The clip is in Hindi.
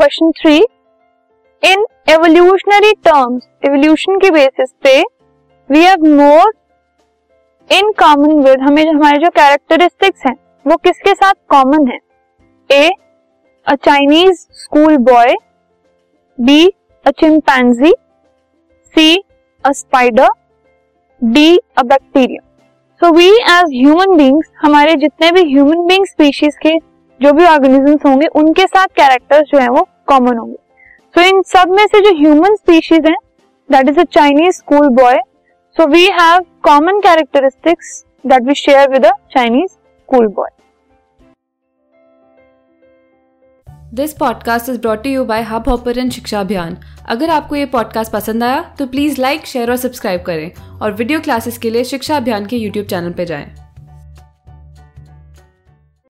Question three in evolutionary terms evolution के बेसिस पे we have more in common with हमें हमारे जो कैरेक्टरिस्टिक्स हैं, वो किसके साथ कॉमन है? A a Chinese school boy B a chimpanzee C a spider D a bacteria so we as human beings हमारे जितने भी ह्यूमन बींग स्पीशीज के जो भी ऑर्गेनिजम्स होंगे, उनके साथ कैरेक्टर्स जो है वो कॉमन होंगे। सो इन सब में से जो ह्यूमन स्पीशीज है that is a Chinese school boy so we have common characteristics that we share with a Chinese school boy this podcast is brought you by Hubhopper and Shiksha Abhiyan अगर आपको ये पॉडकास्ट पसंद आया तो प्लीज़ लाइक शेयर और सब्सक्राइब करें। और वीडियो क्लासेस के लिए शिक्षा अभियान के यूट्यूब चैनल पर जाएँ।